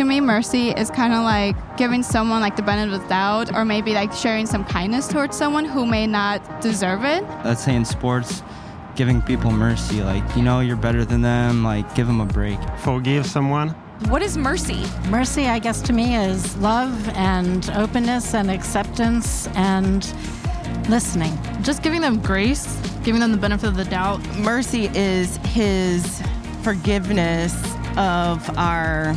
To me, mercy is kind of like giving someone like the benefit of the doubt, or maybe like sharing some kindness towards someone who may not deserve it. Let's say in sports, giving people mercy, like, you know, you're better than them, like, give them a break. Forgive someone. What is mercy? Mercy, I guess, to me is love and openness and acceptance and listening. Just giving them grace, giving them the benefit of the doubt. Mercy is his forgiveness of our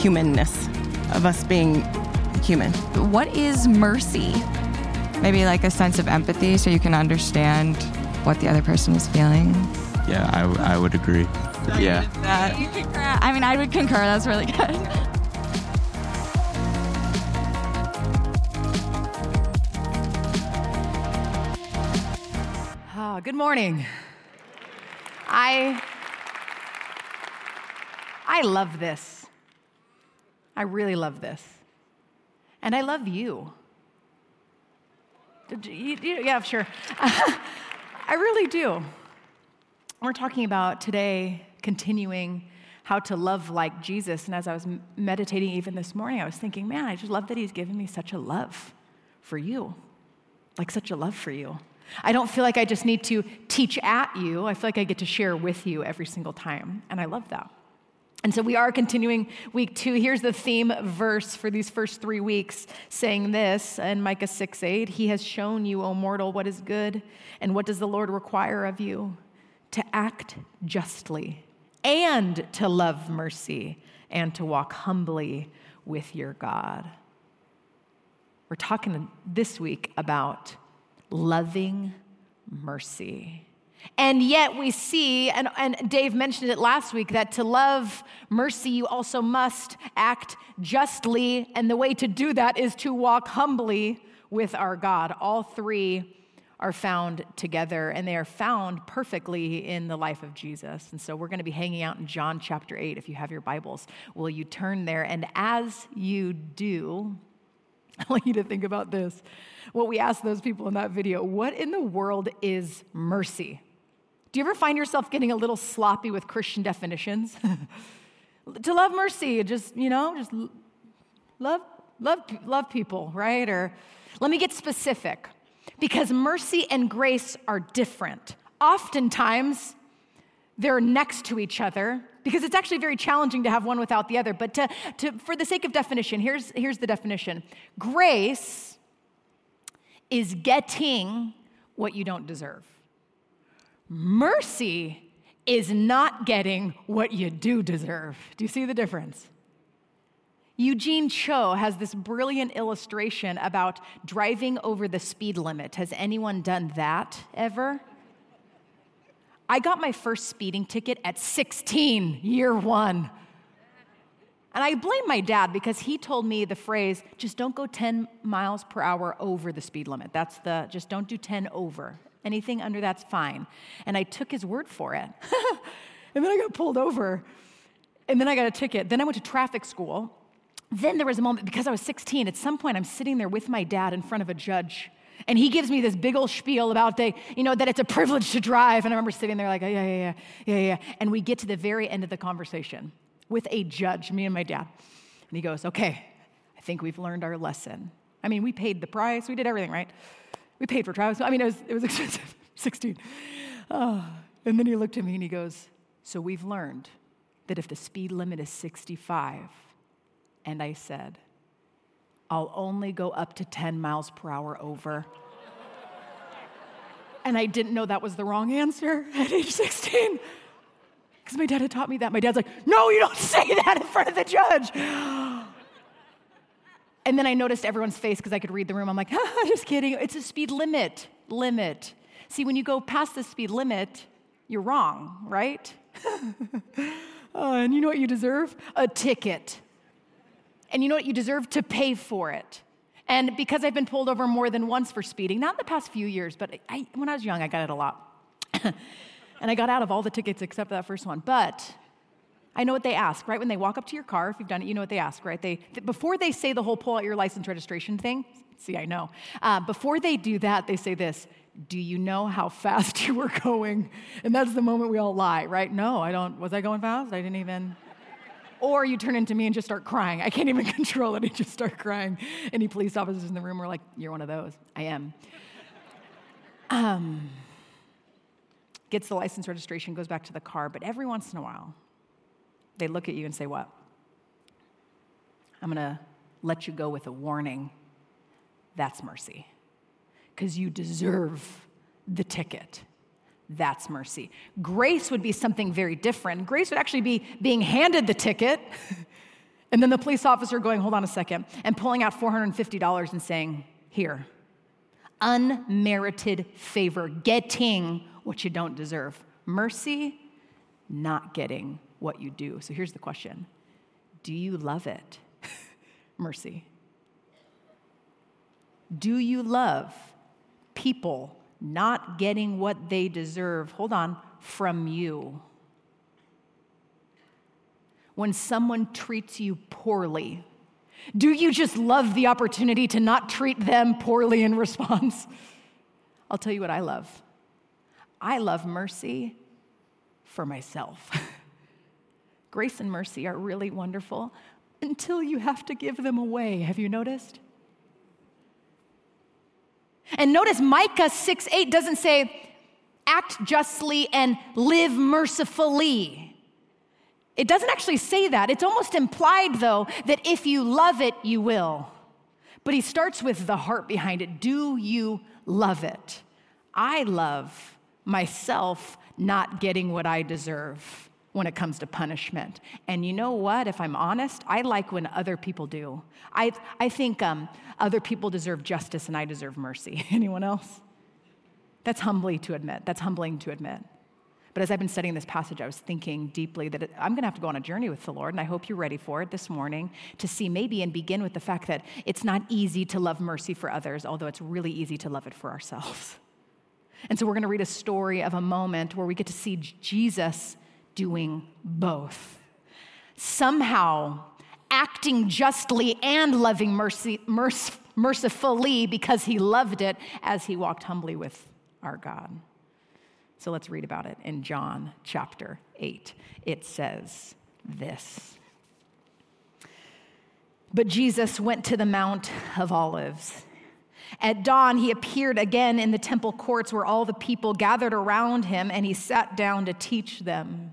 humanness, of us being human. What is mercy? Maybe like a sense of empathy so you can understand what the other person is feeling. Yeah, I, w- I would agree. Yeah. I mean, I would concur. That's really good. Oh, good morning. I I love this. I really love this. And I love you. Yeah, sure. I really do. We're talking about today continuing how to love like Jesus. And as I was meditating even this morning, I was thinking, man, I just love that he's given me such a love for you, like such a love for you. I don't feel like I just need to teach at you. I feel like I get to share with you every single time. And I love that. And so we are continuing week two. Here's the theme verse for these first three weeks saying this in Micah 6 8. He has shown you, O mortal, what is good, and what does the Lord require of you? To act justly, and to love mercy, and to walk humbly with your God. We're talking this week about loving mercy. And yet we see, and, and Dave mentioned it last week, that to love mercy, you also must act justly. And the way to do that is to walk humbly with our God. All three are found together, and they are found perfectly in the life of Jesus. And so we're going to be hanging out in John chapter 8 if you have your Bibles. Will you turn there? And as you do, I want you to think about this. What we asked those people in that video what in the world is mercy? Do you ever find yourself getting a little sloppy with Christian definitions? to love mercy, just, you know, just love, love, love people, right? Or let me get specific. Because mercy and grace are different. Oftentimes, they're next to each other because it's actually very challenging to have one without the other. But to, to, for the sake of definition, here's, here's the definition grace is getting what you don't deserve. Mercy is not getting what you do deserve. Do you see the difference? Eugene Cho has this brilliant illustration about driving over the speed limit. Has anyone done that ever? I got my first speeding ticket at 16, year one. And I blame my dad because he told me the phrase, just don't go 10 miles per hour over the speed limit. That's the, just don't do 10 over. Anything under that's fine. And I took his word for it. and then I got pulled over. And then I got a ticket. Then I went to traffic school. Then there was a moment, because I was 16, at some point I'm sitting there with my dad in front of a judge. And he gives me this big old spiel about the, you know, that it's a privilege to drive. And I remember sitting there like, yeah, yeah, yeah, yeah, yeah. And we get to the very end of the conversation with a judge, me and my dad. And he goes, okay, I think we've learned our lesson. I mean, we paid the price, we did everything, right? We paid for Travis. I mean, it was, it was expensive, 16. Oh. And then he looked at me and he goes, So we've learned that if the speed limit is 65, and I said, I'll only go up to 10 miles per hour over. and I didn't know that was the wrong answer at age 16 because my dad had taught me that. My dad's like, No, you don't say that in front of the judge. And then I noticed everyone's face because I could read the room. I'm like, just kidding. It's a speed limit. Limit. See, when you go past the speed limit, you're wrong, right? oh, and you know what you deserve? A ticket. And you know what you deserve? To pay for it. And because I've been pulled over more than once for speeding, not in the past few years, but I, when I was young, I got it a lot. and I got out of all the tickets except that first one. But I know what they ask, right? When they walk up to your car, if you've done it, you know what they ask, right? They, before they say the whole pull out your license registration thing, see, I know. Uh, before they do that, they say this Do you know how fast you were going? And that's the moment we all lie, right? No, I don't. Was I going fast? I didn't even. Or you turn into me and just start crying. I can't even control it. I just start crying. Any police officers in the room are like, You're one of those. I am. Um, gets the license registration, goes back to the car, but every once in a while, they look at you and say, What? I'm gonna let you go with a warning. That's mercy. Because you deserve the ticket. That's mercy. Grace would be something very different. Grace would actually be being handed the ticket, and then the police officer going, Hold on a second, and pulling out $450 and saying, Here, unmerited favor, getting what you don't deserve. Mercy, not getting what you do. So here's the question Do you love it? Mercy. Do you love people not getting what they deserve? Hold on, from you. When someone treats you poorly, do you just love the opportunity to not treat them poorly in response? I'll tell you what I love. I love mercy for myself. Grace and mercy are really wonderful until you have to give them away. Have you noticed? And notice Micah 6 8 doesn't say, act justly and live mercifully. It doesn't actually say that. It's almost implied, though, that if you love it, you will. But he starts with the heart behind it. Do you love it? I love myself not getting what I deserve when it comes to punishment. And you know what? If I'm honest, I like when other people do. I, I think um, other people deserve justice and I deserve mercy. Anyone else? That's humbly to admit. That's humbling to admit. But as I've been studying this passage, I was thinking deeply that it, I'm going to have to go on a journey with the Lord, and I hope you're ready for it this morning to see maybe and begin with the fact that it's not easy to love mercy for others, although it's really easy to love it for ourselves. And so we're going to read a story of a moment where we get to see Jesus doing both. Somehow, acting justly and loving mercy, merc- mercifully because he loved it as he walked humbly with our God. So let's read about it in John chapter 8. It says this But Jesus went to the Mount of Olives. At dawn, he appeared again in the temple courts where all the people gathered around him, and he sat down to teach them.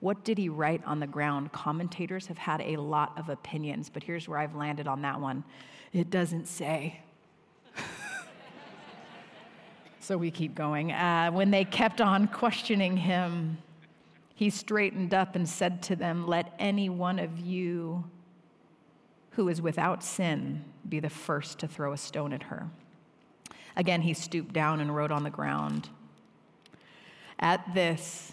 What did he write on the ground? Commentators have had a lot of opinions, but here's where I've landed on that one. It doesn't say. so we keep going. Uh, when they kept on questioning him, he straightened up and said to them, Let any one of you who is without sin be the first to throw a stone at her. Again, he stooped down and wrote on the ground. At this,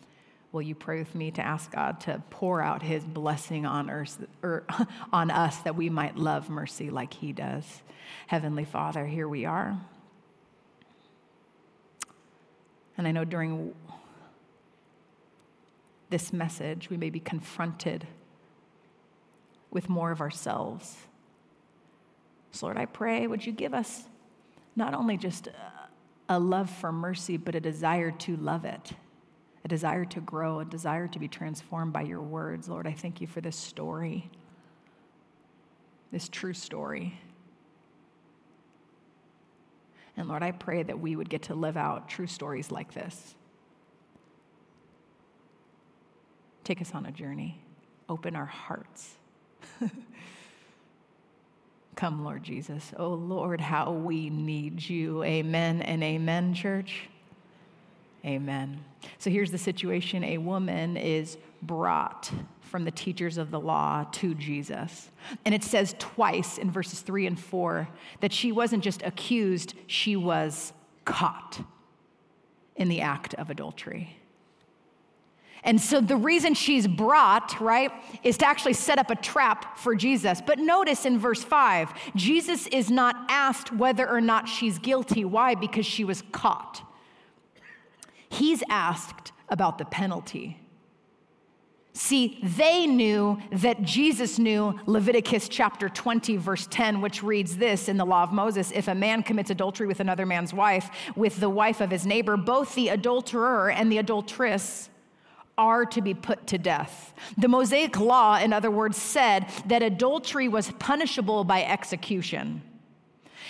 Will you pray with me to ask God to pour out his blessing on, earth, or er, on us that we might love mercy like he does? Heavenly Father, here we are. And I know during this message, we may be confronted with more of ourselves. So, Lord, I pray, would you give us not only just a love for mercy, but a desire to love it a desire to grow, a desire to be transformed by your words. Lord, I thank you for this story, this true story. And Lord, I pray that we would get to live out true stories like this. Take us on a journey, open our hearts Come, Lord Jesus. Oh, Lord, how we need you. Amen and amen, church. Amen. So here's the situation a woman is brought from the teachers of the law to Jesus. And it says twice in verses three and four that she wasn't just accused, she was caught in the act of adultery. And so the reason she's brought, right, is to actually set up a trap for Jesus. But notice in verse 5, Jesus is not asked whether or not she's guilty. Why? Because she was caught. He's asked about the penalty. See, they knew that Jesus knew Leviticus chapter 20, verse 10, which reads this in the law of Moses If a man commits adultery with another man's wife, with the wife of his neighbor, both the adulterer and the adulteress are to be put to death. The Mosaic law, in other words, said that adultery was punishable by execution.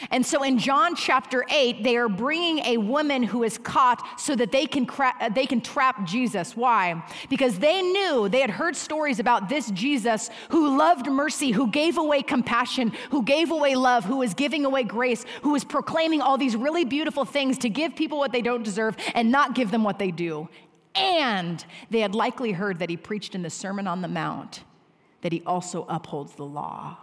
And so in John chapter 8, they are bringing a woman who is caught so that they can, cra- uh, they can trap Jesus. Why? Because they knew, they had heard stories about this Jesus who loved mercy, who gave away compassion, who gave away love, who was giving away grace, who was proclaiming all these really beautiful things to give people what they don't deserve and not give them what they do. And they had likely heard that he preached in the Sermon on the Mount that he also upholds the law.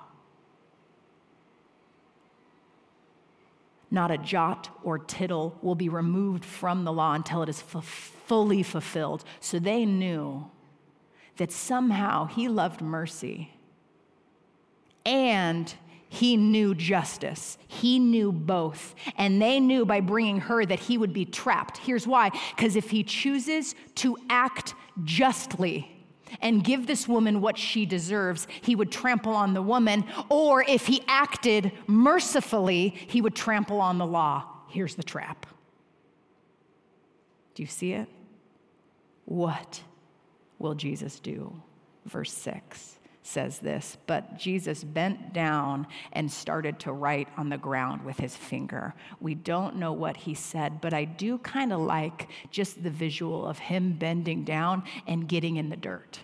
Not a jot or tittle will be removed from the law until it is f- fully fulfilled. So they knew that somehow he loved mercy and he knew justice. He knew both. And they knew by bringing her that he would be trapped. Here's why because if he chooses to act justly, and give this woman what she deserves, he would trample on the woman. Or if he acted mercifully, he would trample on the law. Here's the trap. Do you see it? What will Jesus do? Verse 6 says this, but Jesus bent down and started to write on the ground with his finger. We don't know what he said, but I do kind of like just the visual of him bending down and getting in the dirt,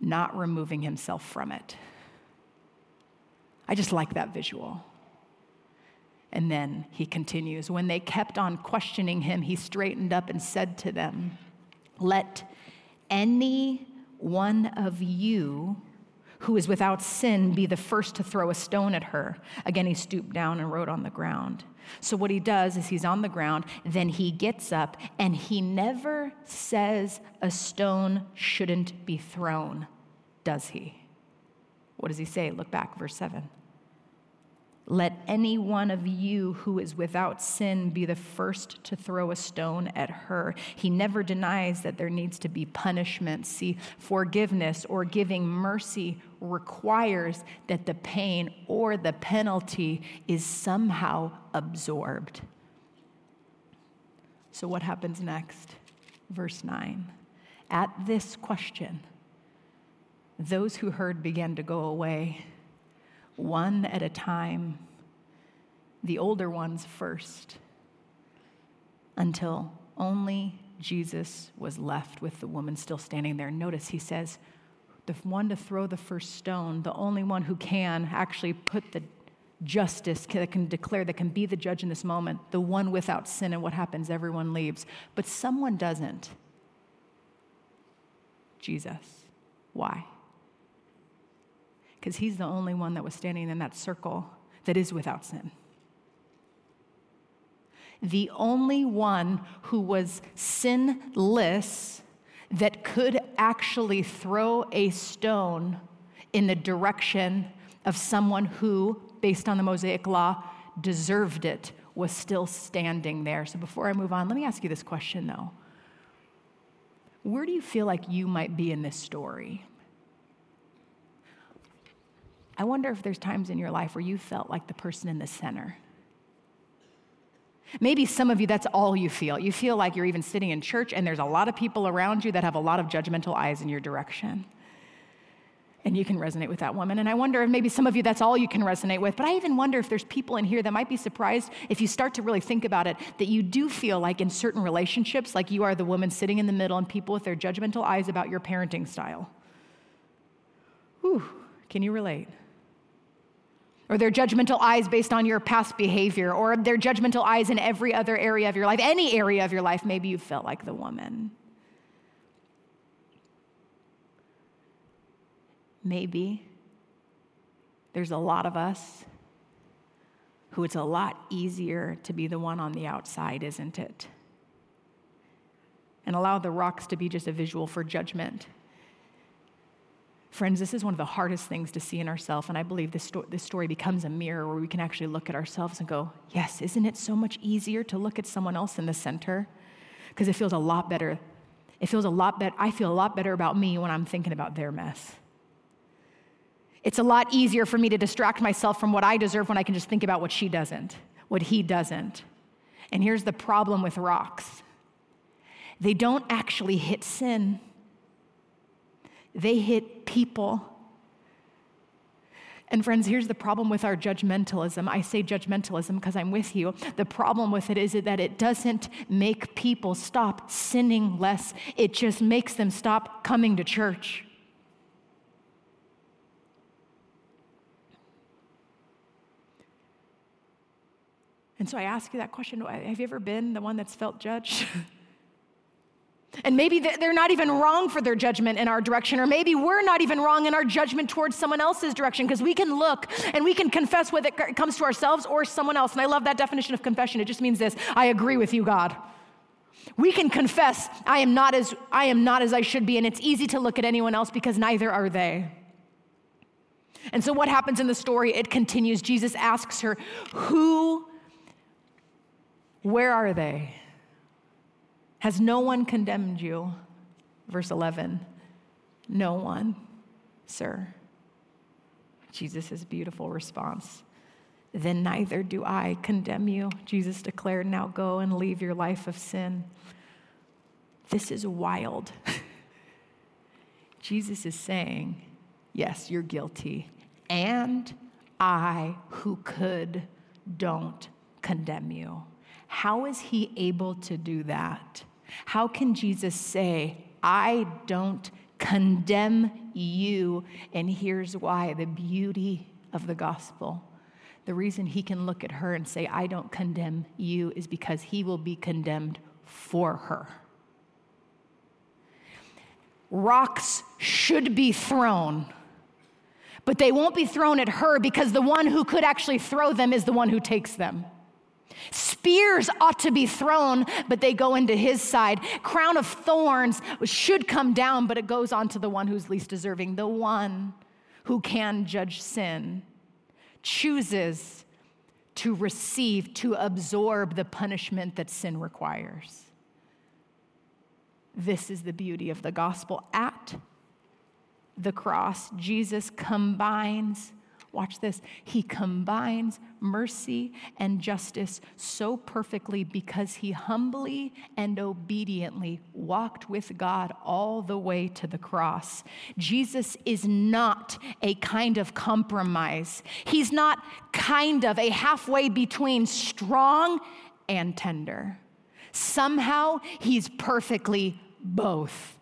not removing himself from it. I just like that visual. And then he continues When they kept on questioning him, he straightened up and said to them, Let any one of you who is without sin be the first to throw a stone at her. Again, he stooped down and wrote on the ground. So, what he does is he's on the ground, then he gets up, and he never says a stone shouldn't be thrown, does he? What does he say? Look back, verse 7. Let any one of you who is without sin be the first to throw a stone at her. He never denies that there needs to be punishment. See, forgiveness or giving mercy requires that the pain or the penalty is somehow absorbed. So, what happens next? Verse 9. At this question, those who heard began to go away one at a time, the older ones first, until only Jesus was left with the woman still standing there. Notice he says, the one to throw the first stone, the only one who can actually put the justice that can declare, that can be the judge in this moment, the one without sin. And what happens? Everyone leaves. But someone doesn't. Jesus. Why? Because he's the only one that was standing in that circle that is without sin. The only one who was sinless that could actually throw a stone in the direction of someone who, based on the Mosaic law, deserved it was still standing there. So before I move on, let me ask you this question though. Where do you feel like you might be in this story? I wonder if there's times in your life where you felt like the person in the center. Maybe some of you, that's all you feel. You feel like you're even sitting in church and there's a lot of people around you that have a lot of judgmental eyes in your direction. And you can resonate with that woman. And I wonder if maybe some of you, that's all you can resonate with. But I even wonder if there's people in here that might be surprised if you start to really think about it, that you do feel like in certain relationships, like you are the woman sitting in the middle and people with their judgmental eyes about your parenting style Whew, can you relate? Or their judgmental eyes based on your past behavior, or their judgmental eyes in every other area of your life, any area of your life, maybe you felt like the woman. Maybe there's a lot of us who it's a lot easier to be the one on the outside, isn't it? And allow the rocks to be just a visual for judgment. Friends, this is one of the hardest things to see in ourselves, and I believe this, sto- this story becomes a mirror where we can actually look at ourselves and go, Yes, isn't it so much easier to look at someone else in the center? Because it feels a lot better. It feels a lot better. I feel a lot better about me when I'm thinking about their mess. It's a lot easier for me to distract myself from what I deserve when I can just think about what she doesn't, what he doesn't. And here's the problem with rocks they don't actually hit sin, they hit people. And friends, here's the problem with our judgmentalism. I say judgmentalism because I'm with you. The problem with it is that it doesn't make people stop sinning less, it just makes them stop coming to church. And so I ask you that question Have you ever been the one that's felt judged? and maybe they're not even wrong for their judgment in our direction, or maybe we're not even wrong in our judgment towards someone else's direction, because we can look and we can confess whether it comes to ourselves or someone else. And I love that definition of confession. It just means this I agree with you, God. We can confess, I am not as I am not as I should be, and it's easy to look at anyone else because neither are they. And so what happens in the story? It continues. Jesus asks her, Who where are they? Has no one condemned you? Verse 11. No one, sir. Jesus' beautiful response. Then neither do I condemn you. Jesus declared, Now go and leave your life of sin. This is wild. Jesus is saying, Yes, you're guilty. And I, who could, don't condemn you. How is he able to do that? How can Jesus say, I don't condemn you? And here's why the beauty of the gospel. The reason he can look at her and say, I don't condemn you, is because he will be condemned for her. Rocks should be thrown, but they won't be thrown at her because the one who could actually throw them is the one who takes them. Spears ought to be thrown, but they go into his side. Crown of thorns should come down, but it goes on to the one who's least deserving, the one who can judge sin, chooses to receive, to absorb the punishment that sin requires. This is the beauty of the gospel. At the cross, Jesus combines Watch this. He combines mercy and justice so perfectly because he humbly and obediently walked with God all the way to the cross. Jesus is not a kind of compromise, he's not kind of a halfway between strong and tender. Somehow, he's perfectly both.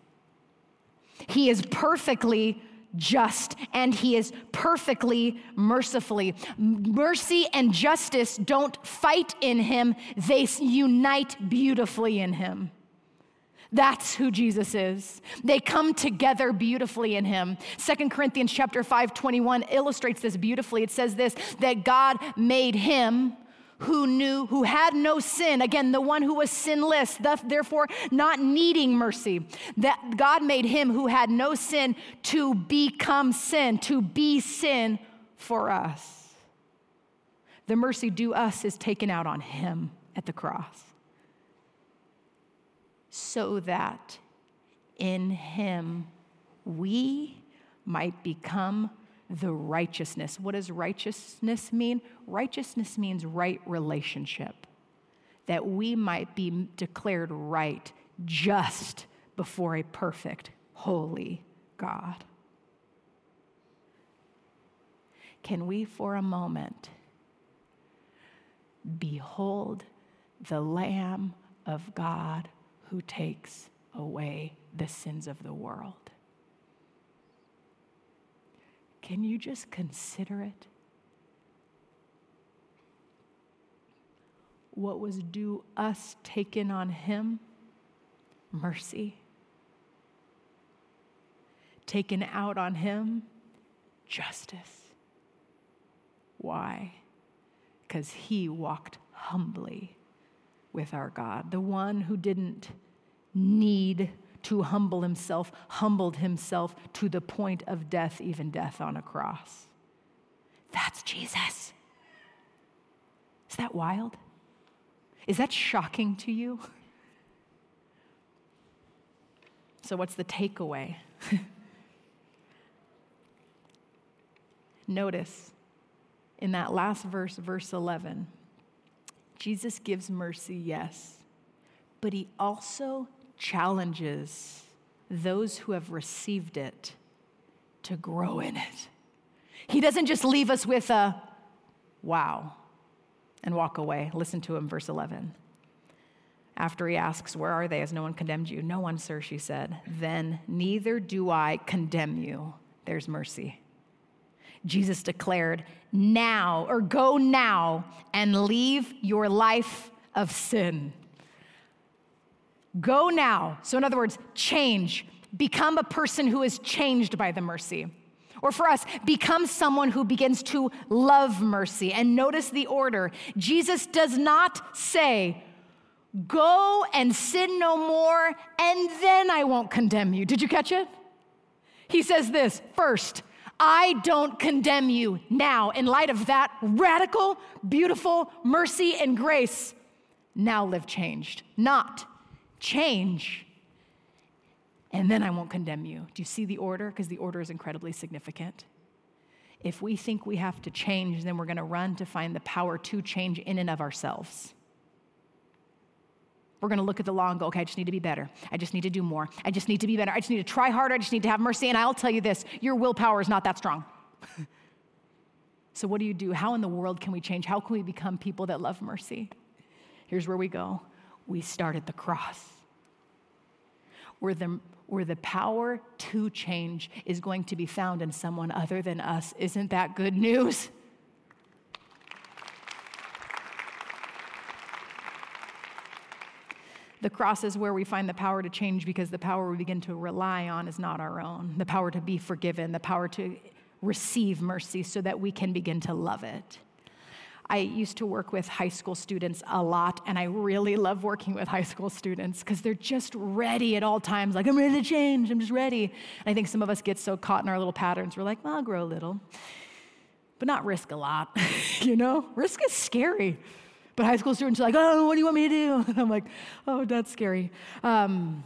He is perfectly just and he is perfectly mercifully. Mercy and justice don't fight in him, they unite beautifully in him. That's who Jesus is. They come together beautifully in him. Second Corinthians chapter 5 21 illustrates this beautifully. It says this that God made him who knew, who had no sin, again, the one who was sinless, therefore not needing mercy, that God made him who had no sin to become sin, to be sin for us. The mercy due us is taken out on him at the cross. So that in him we might become the righteousness. What does righteousness mean? Righteousness means right relationship, that we might be declared right just before a perfect, holy God. Can we, for a moment, behold the Lamb of God who takes away the sins of the world? Can you just consider it? What was due us taken on him? Mercy. Taken out on him? Justice. Why? Because he walked humbly with our God. The one who didn't need to humble himself, humbled himself to the point of death, even death on a cross. That's Jesus. Is that wild? Is that shocking to you? So, what's the takeaway? Notice in that last verse, verse 11, Jesus gives mercy, yes, but he also challenges those who have received it to grow in it. He doesn't just leave us with a wow and walk away. Listen to him, verse 11. After he asks, Where are they? Has no one condemned you? No one, sir, she said. Then neither do I condemn you. There's mercy. Jesus declared, Now, or go now and leave your life of sin. Go now. So, in other words, change. Become a person who is changed by the mercy. Or for us, become someone who begins to love mercy. And notice the order. Jesus does not say, Go and sin no more, and then I won't condemn you. Did you catch it? He says this first, I don't condemn you now. In light of that radical, beautiful mercy and grace, now live changed. Not change, and then I won't condemn you. Do you see the order? Because the order is incredibly significant. If we think we have to change, then we're going to run to find the power to change in and of ourselves. We're going to look at the law and go, okay, I just need to be better. I just need to do more. I just need to be better. I just need to try harder. I just need to have mercy. And I'll tell you this your willpower is not that strong. so, what do you do? How in the world can we change? How can we become people that love mercy? Here's where we go we start at the cross, where the, where the power to change is going to be found in someone other than us. Isn't that good news? The cross is where we find the power to change because the power we begin to rely on is not our own. The power to be forgiven, the power to receive mercy so that we can begin to love it. I used to work with high school students a lot, and I really love working with high school students because they're just ready at all times. Like, I'm ready to change, I'm just ready. And I think some of us get so caught in our little patterns, we're like, well, I'll grow a little, but not risk a lot. you know, risk is scary. But high school students are like, oh, what do you want me to do? And I'm like, oh, that's scary. Um,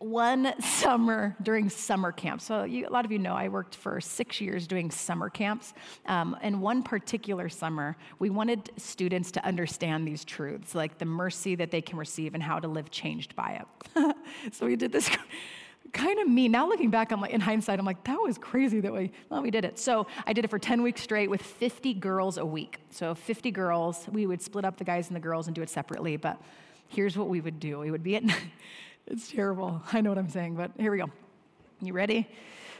one summer during summer camp. So, you, a lot of you know I worked for six years doing summer camps. Um, and one particular summer, we wanted students to understand these truths, like the mercy that they can receive and how to live changed by it. so, we did this kind of mean. Now looking back, I'm like, in hindsight, I'm like, that was crazy that we, well, we did it. So I did it for 10 weeks straight with 50 girls a week. So 50 girls, we would split up the guys and the girls and do it separately. But here's what we would do. We would be at, it's terrible. I know what I'm saying, but here we go. You ready?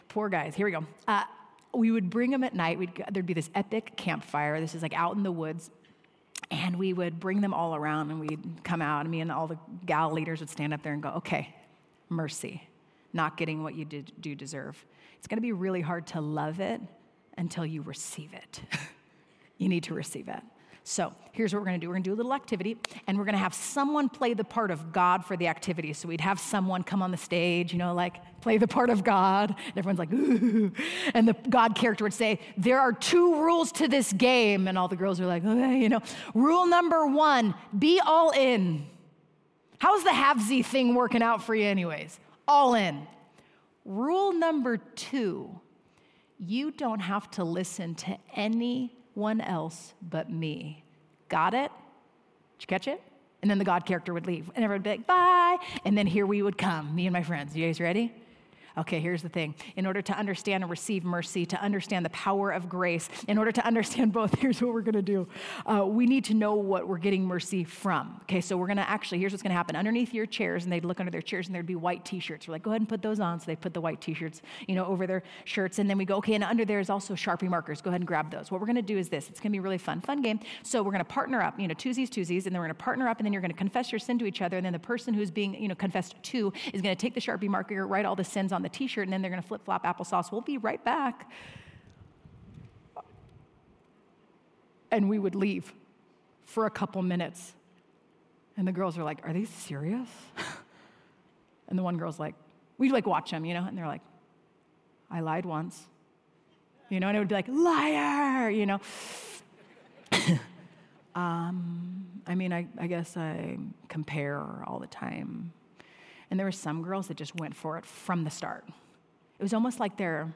Poor guys. Here we go. Uh, we would bring them at night. We'd, there'd be this epic campfire. This is like out in the woods. And we would bring them all around and we'd come out, and me and all the gal leaders would stand up there and go, okay, mercy not getting what you do deserve. It's going to be really hard to love it until you receive it. you need to receive it. So here's what we're gonna do. We're gonna do a little activity, and we're gonna have someone play the part of God for the activity. So we'd have someone come on the stage, you know, like play the part of God, and everyone's like, ooh. And the God character would say, There are two rules to this game. And all the girls are like, okay, you know. Rule number one be all in. How's the halvesy thing working out for you, anyways? all in. Rule number two you don't have to listen to anyone else but me. Got it? Did you catch it? And then the God character would leave, and everyone would be like, bye. And then here we would come, me and my friends. You guys ready? Okay, here's the thing. In order to understand and receive mercy, to understand the power of grace, in order to understand both, here's what we're going to do. Uh, we need to know what we're getting mercy from. Okay, so we're going to actually, here's what's going to happen. Underneath your chairs, and they'd look under their chairs, and there'd be white t shirts. We're like, go ahead and put those on. So they put the white t shirts, you know, over their shirts. And then we go, okay, and under there is also Sharpie markers. Go ahead and grab those. What we're going to do is this it's going to be really fun, fun game. So we're going to partner up, you know, twosies, twosies, and then we're going to partner up, and then you're going to confess your sin to each other. And then the person who's being, you know, confessed to is going to take the Sharpie marker, write all the sins on the t shirt, and then they're going to flip flop applesauce. We'll be right back. And we would leave for a couple minutes. And the girls are like, Are they serious? and the one girl's like, We'd like watch them, you know, and they're like, I lied once. You know, and it would be like, liar, you know. um, I mean, I, I guess I compare all the time. And there were some girls that just went for it from the start. It was almost like they're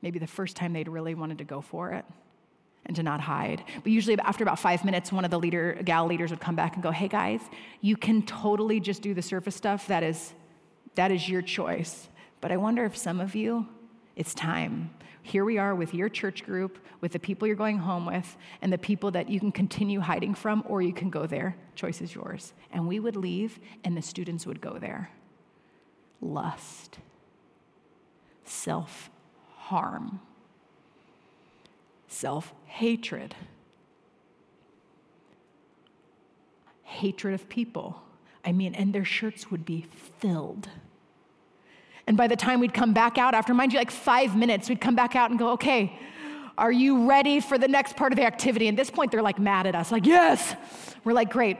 maybe the first time they'd really wanted to go for it and to not hide. But usually after about five minutes, one of the leader, gal leaders would come back and go, hey guys, you can totally just do the surface stuff. That is, that is your choice. But I wonder if some of you, it's time. Here we are with your church group, with the people you're going home with, and the people that you can continue hiding from, or you can go there. Choice is yours. And we would leave, and the students would go there. Lust, self harm, self hatred, hatred of people. I mean, and their shirts would be filled. And by the time we'd come back out, after, mind you, like five minutes, we'd come back out and go, okay, are you ready for the next part of the activity? And at this point, they're like mad at us, like, yes. We're like, great.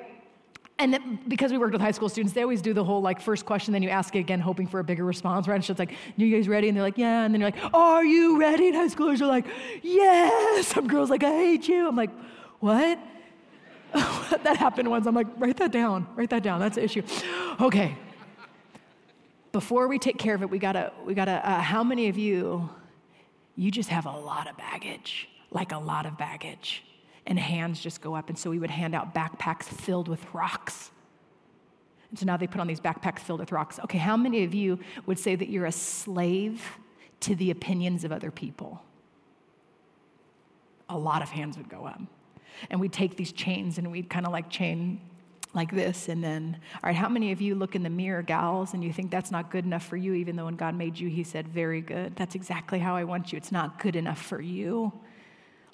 And then, because we worked with high school students, they always do the whole like first question, then you ask it again, hoping for a bigger response, right? And so it's like, you guys ready? And they're like, yeah. And then you're like, are you ready? And high schoolers are like, yes. Some girls like, I hate you. I'm like, what? that happened once. I'm like, write that down. Write that down. That's the issue. Okay. Before we take care of it, we gotta, we gotta. Uh, how many of you, you just have a lot of baggage, like a lot of baggage? and hands just go up. And so we would hand out backpacks filled with rocks. And so now they put on these backpacks filled with rocks. Okay, how many of you would say that you're a slave to the opinions of other people? A lot of hands would go up. And we'd take these chains and we'd kind of like chain like this. And then, all right, how many of you look in the mirror, gals, and you think that's not good enough for you, even though when God made you, He said, very good. That's exactly how I want you. It's not good enough for you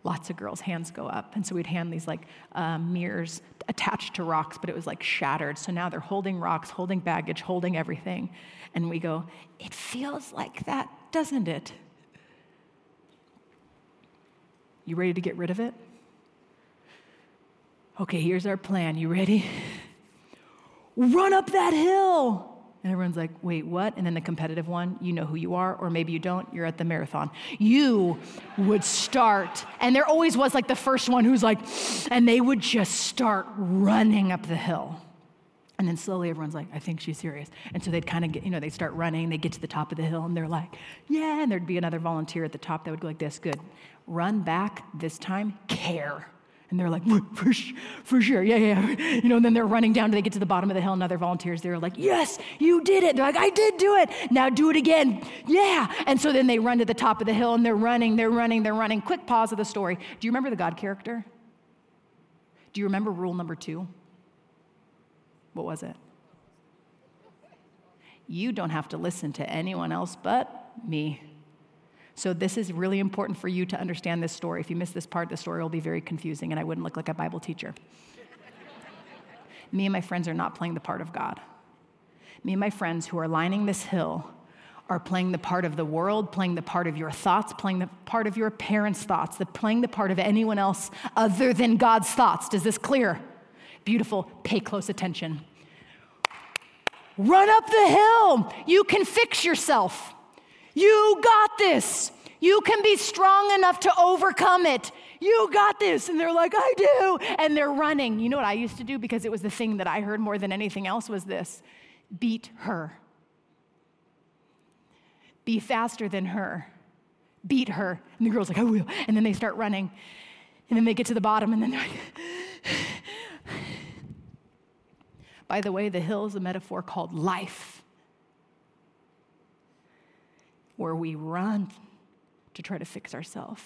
lots of girls' hands go up. And so we'd hand these like um, mirrors attached to rocks, but it was like shattered. So now they're holding rocks, holding baggage, holding everything. And we go, it feels like that, doesn't it? You ready to get rid of it? Okay, here's our plan. You ready? Run up that hill. And everyone's like, wait, what? And then the competitive one, you know who you are, or maybe you don't, you're at the marathon. You would start, and there always was like the first one who's like, and they would just start running up the hill. And then slowly everyone's like, I think she's serious. And so they'd kind of get, you know, they'd start running, they get to the top of the hill, and they're like, yeah. And there'd be another volunteer at the top that would go like this good. Run back this time, care. And they're like, for, for sure, yeah, yeah. You know, and then they're running down, to they get to the bottom of the hill, and other volunteers, they're like, yes, you did it. They're like, I did do it. Now do it again. Yeah. And so then they run to the top of the hill, and they're running, they're running, they're running. Quick pause of the story. Do you remember the God character? Do you remember rule number two? What was it? You don't have to listen to anyone else but me. So, this is really important for you to understand this story. If you miss this part, the story will be very confusing, and I wouldn't look like a Bible teacher. Me and my friends are not playing the part of God. Me and my friends who are lining this hill are playing the part of the world, playing the part of your thoughts, playing the part of your parents' thoughts, the, playing the part of anyone else other than God's thoughts. Does this clear? Beautiful. Pay close attention. Run up the hill. You can fix yourself. You got this. You can be strong enough to overcome it. You got this. And they're like, I do. And they're running. You know what I used to do because it was the thing that I heard more than anything else was this beat her. Be faster than her. Beat her. And the girl's like, I will. And then they start running. And then they get to the bottom and then they're like, By the way, the hill is a metaphor called life. Where we run to try to fix ourselves,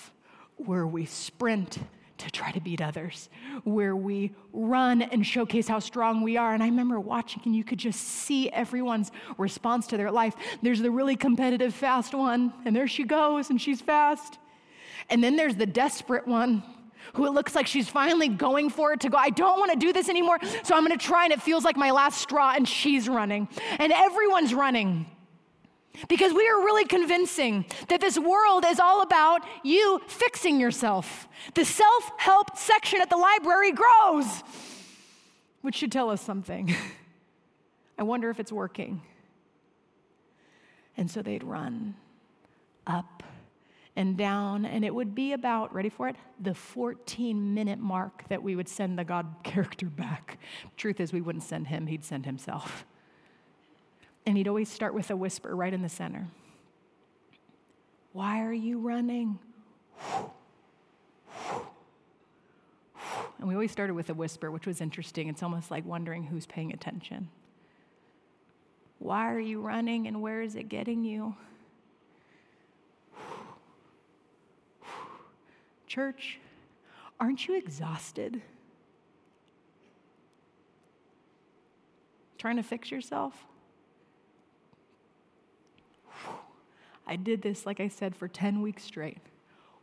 where we sprint to try to beat others, where we run and showcase how strong we are. And I remember watching, and you could just see everyone's response to their life. There's the really competitive, fast one, and there she goes, and she's fast. And then there's the desperate one who it looks like she's finally going for it to go, I don't want to do this anymore, so I'm going to try, and it feels like my last straw, and she's running. And everyone's running. Because we are really convincing that this world is all about you fixing yourself. The self help section at the library grows, which should tell us something. I wonder if it's working. And so they'd run up and down, and it would be about, ready for it, the 14 minute mark that we would send the God character back. Truth is, we wouldn't send him, he'd send himself. And he'd always start with a whisper right in the center Why are you running? And we always started with a whisper, which was interesting. It's almost like wondering who's paying attention. Why are you running and where is it getting you? Church, aren't you exhausted? Trying to fix yourself? I did this, like I said, for 10 weeks straight.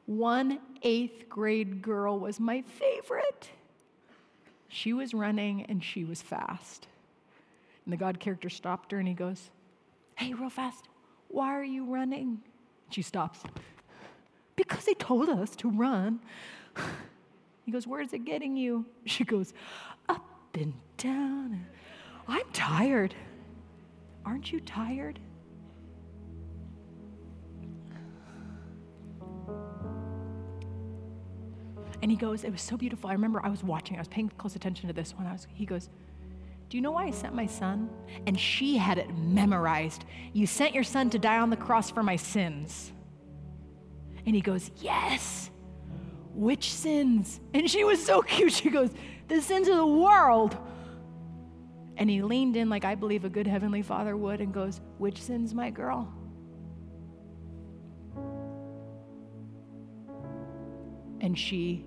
One eighth grade girl was my favorite. She was running and she was fast. And the God character stopped her and he goes, Hey, real fast, why are you running? She stops. Because they told us to run. He goes, Where is it getting you? She goes, Up and down. I'm tired. Aren't you tired? And he goes, It was so beautiful. I remember I was watching, I was paying close attention to this one. I was, he goes, Do you know why I sent my son? And she had it memorized. You sent your son to die on the cross for my sins. And he goes, Yes. Which sins? And she was so cute. She goes, The sins of the world. And he leaned in like I believe a good heavenly father would and goes, Which sins, my girl? And she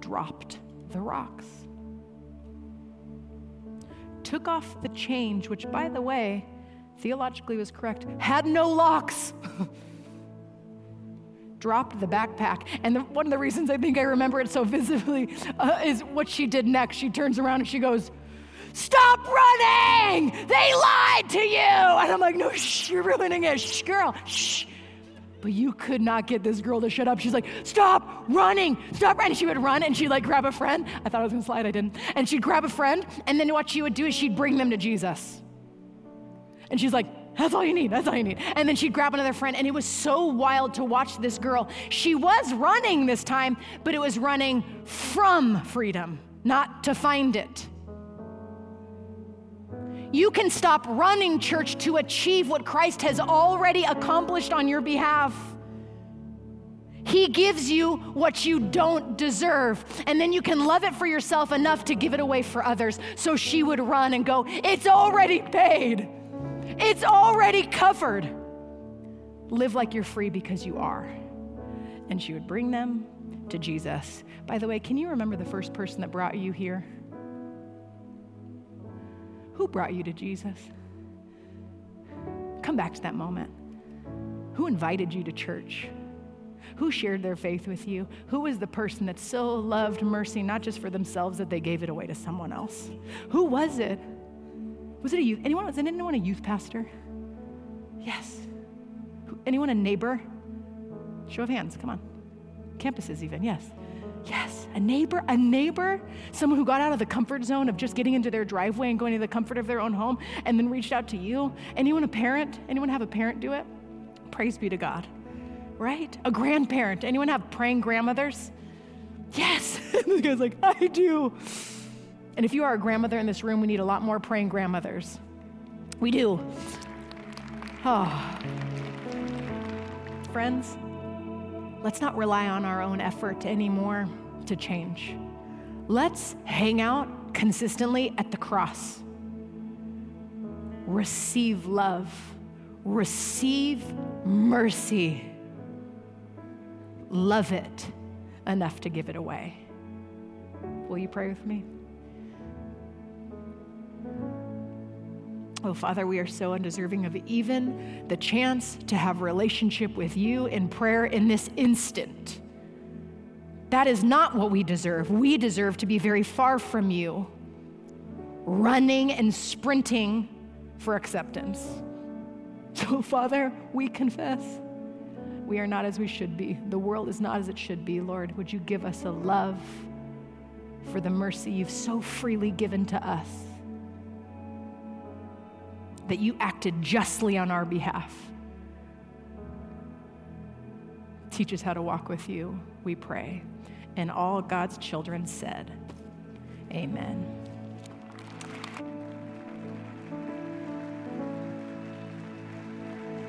dropped the rocks. Took off the change, which, by the way, theologically was correct, had no locks. dropped the backpack. And the, one of the reasons I think I remember it so visibly uh, is what she did next. She turns around and she goes, Stop running! They lied to you! And I'm like, No, shh, you're ruining it. Shh, girl, shh. But you could not get this girl to shut up. She's like, stop running, stop running. She would run and she'd like grab a friend. I thought I was gonna slide, I didn't. And she'd grab a friend, and then what she would do is she'd bring them to Jesus. And she's like, that's all you need, that's all you need. And then she'd grab another friend, and it was so wild to watch this girl. She was running this time, but it was running from freedom, not to find it. You can stop running, church, to achieve what Christ has already accomplished on your behalf. He gives you what you don't deserve. And then you can love it for yourself enough to give it away for others. So she would run and go, It's already paid, it's already covered. Live like you're free because you are. And she would bring them to Jesus. By the way, can you remember the first person that brought you here? Brought you to Jesus? Come back to that moment. Who invited you to church? Who shared their faith with you? Who was the person that so loved mercy, not just for themselves, that they gave it away to someone else? Who was it? Was it a youth? Anyone? Was anyone a youth pastor? Yes. Anyone a neighbor? Show of hands, come on. Campuses, even, yes. Yes, a neighbor, a neighbor, someone who got out of the comfort zone of just getting into their driveway and going to the comfort of their own home and then reached out to you. Anyone a parent? Anyone have a parent do it? Praise be to God. Right? A grandparent. Anyone have praying grandmothers? Yes. the guy's like, I do. And if you are a grandmother in this room, we need a lot more praying grandmothers. We do. Oh. Friends, let's not rely on our own effort anymore to change. Let's hang out consistently at the cross. Receive love, receive mercy, love it enough to give it away. Will you pray with me? Oh, Father, we are so undeserving of even the chance to have relationship with you in prayer in this instant. That is not what we deserve. We deserve to be very far from you, running and sprinting for acceptance. So, Father, we confess we are not as we should be. The world is not as it should be. Lord, would you give us a love for the mercy you've so freely given to us? That you acted justly on our behalf. Teach us how to walk with you, we pray. And all God's children said, Amen.